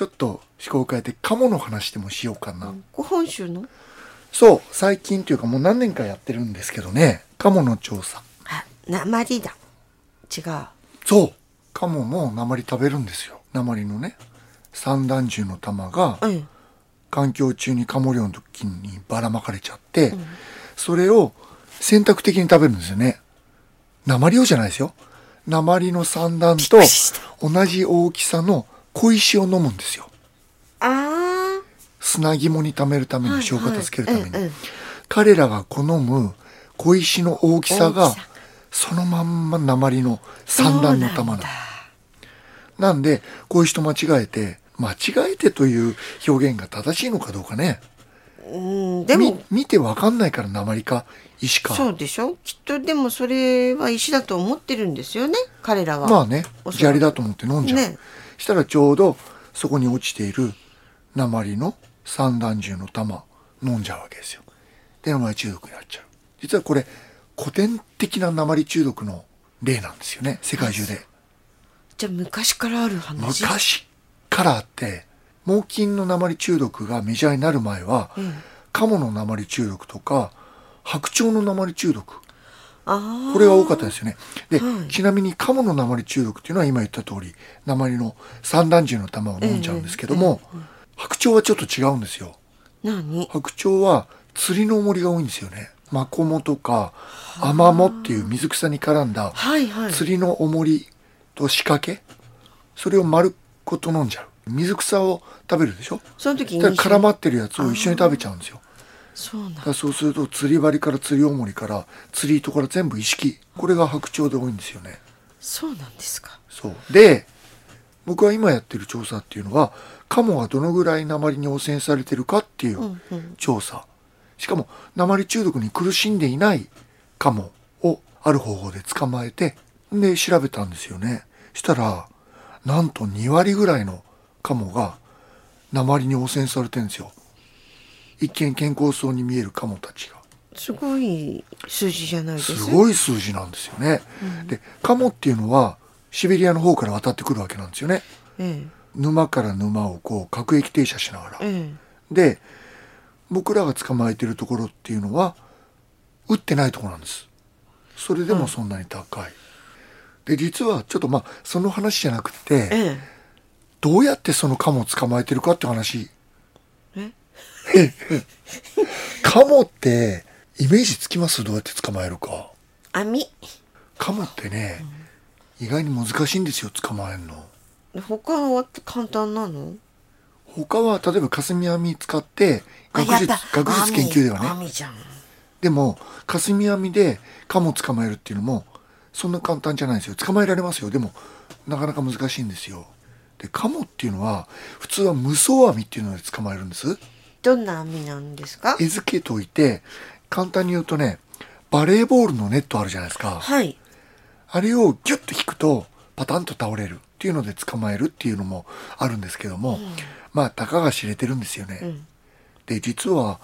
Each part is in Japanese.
ちょっと思考を変えて鴨の話でもしようかな、ご本州の？そう最近というかもう何年かやってるんですけどね。鴨の調査。あ鉛だ。違う。そう。鴨も鉛食べるんですよ。鉛のね。散弾銃の弾がうん。環境中に鴨漁の時にばらまかれちゃって、それを選択的に食べるんですよね。鉛をじゃないですよ。鉛の散弾と同じ大きさの小石を飲むんですよ。あ砂肝に溜めるために消化助けるために、はいはい。うんうん彼らが好む小石の大きさがそのまんま鉛の散弾の玉なの。なんで小石と間違えて間違えてという表現が正しいのかどうかね。うんでも。み見てわかんないから鉛か石か。そうでしょ？きっとでもそれは石だと思ってるんですよね彼らは。まあね砂利だと思って飲んじゃう、ねしたらちょうどそこに落ちている鉛の散弾銃の弾飲んじゃうわけですよ。で鉛中毒になっちゃう。実はこれ古典的な鉛中毒の例なんですよね。世界中で。じゃあ昔からある話？昔からあって猛禽の鉛中毒がメジャーになる前は、うん。カモの鉛中毒とか白鳥の鉛中毒これが多かったですよね。で、はいちなみにカモの鉛中毒っていうのは今言った通り鉛の散弾銃の弾を飲んじゃうんですけども、白鳥はちょっと違うんですよ。何？白鳥は釣りの重りが多いんですよね。マコモとかアマモっていう水草に絡んだ釣りの重りと仕掛けそれを丸ごと飲んじゃう。水草を食べるでしょ？その時に絡まってるやつを一緒に食べちゃうんですよ。そうそうすると釣り針から釣り重りから釣り糸から全部意識。これが白鳥で多いんですよね。そうなんですか。そう。で僕は今やってる調査っていうのはカモがどのぐらい鉛に汚染されてるかっていううんうん。調査。しかも鉛中毒に苦しんでいないカモをある方法で捕まえてで調べたんですよね。したらなんと2割ぐらいのカモが鉛に汚染されてるんですよ一見健康そうに見えるカモたちがすごい数字じゃないです？すごい数字なんですよね。で、カモっていうのはシベリアの方から渡ってくるわけなんですよね。え沼から沼をこう各駅停車しながら。ええで、僕らが捕まえてるところっていうのは打ってないところなんです。それでもそんなに高い。で、実はちょっとまあその話じゃなくて、ええどうやってそのカモを捕まえてるかって話。え カモってイメージつきます？どうやって捕まえるか。網。カモってね、意外に難しいんですよ捕まえるの。他は簡単なの？他は例えば霞網使って学術学術研究ではね。でも霞網でカモ捕まえるっていうのもそんな簡単じゃないんですよ。捕まえられますよ。でもなかなか難しいんですよ。でカモっていうのは普通は無双網っていうので捕まえるんですどんな網なんですか？餌付けといて簡単に言うとねバレーボールのネットあるじゃないですか。はい。あれをギュッと引くとパタンと倒れる。っていうので捕まえるっていうのもあるんですけども、まあたかが知れてるんですよね。うん。で実は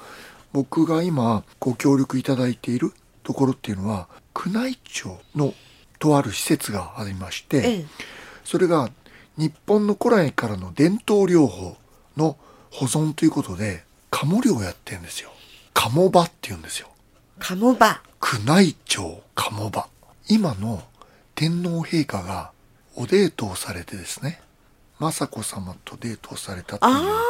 僕が今ご協力いただいているところっていうのは宮内庁のとある施設がありまして、ええ。それが日本の古来からの伝統療法の保存ということで鴨漁をやってるんですよ。鴨場っていうんですよ。鴨場。宮内庁鴨場。今の天皇陛下がおデートをされてですね雅子さまとデートをされたっていうあ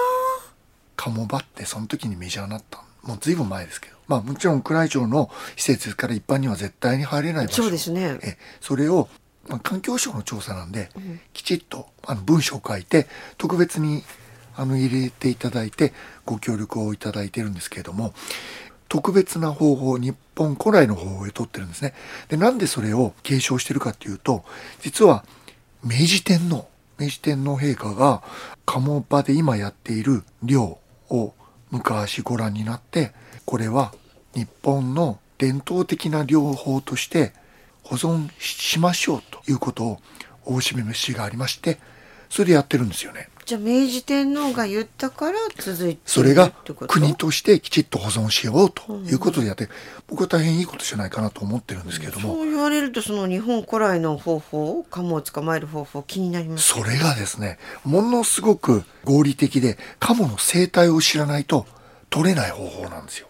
鴨場ってその時にメジャーになった。もう随分前ですけど。まあもちろん宮内庁の施設から一般には絶対に入れない場所。そうですね。えそれを、まあ、環境省の調査なんで、きちっとあの文章を書いて特別にあの入れていただいてご協力をいただいてるんですけれども特別な方法日本古来の方法を取ってるんですね。でなんでそれを継承してるかっていうと実は明治天皇明治天皇陛下が鴨場で今やっている漁を昔ご覧になってこれは日本の伝統的な漁法として保存しましょうということをお示しがありましてそれでやってるんですよね。じゃあ明治天皇が言ったから続いてそれが国としてきちっと保存しようということでやって、僕は大変いいことじゃないかなと思ってるんですけれども、そう言われるとその日本古来の方法カモを捕まえる方法気になりますそれがですねものすごく合理的でカモの生態を知らないと取れない方法なんですよ。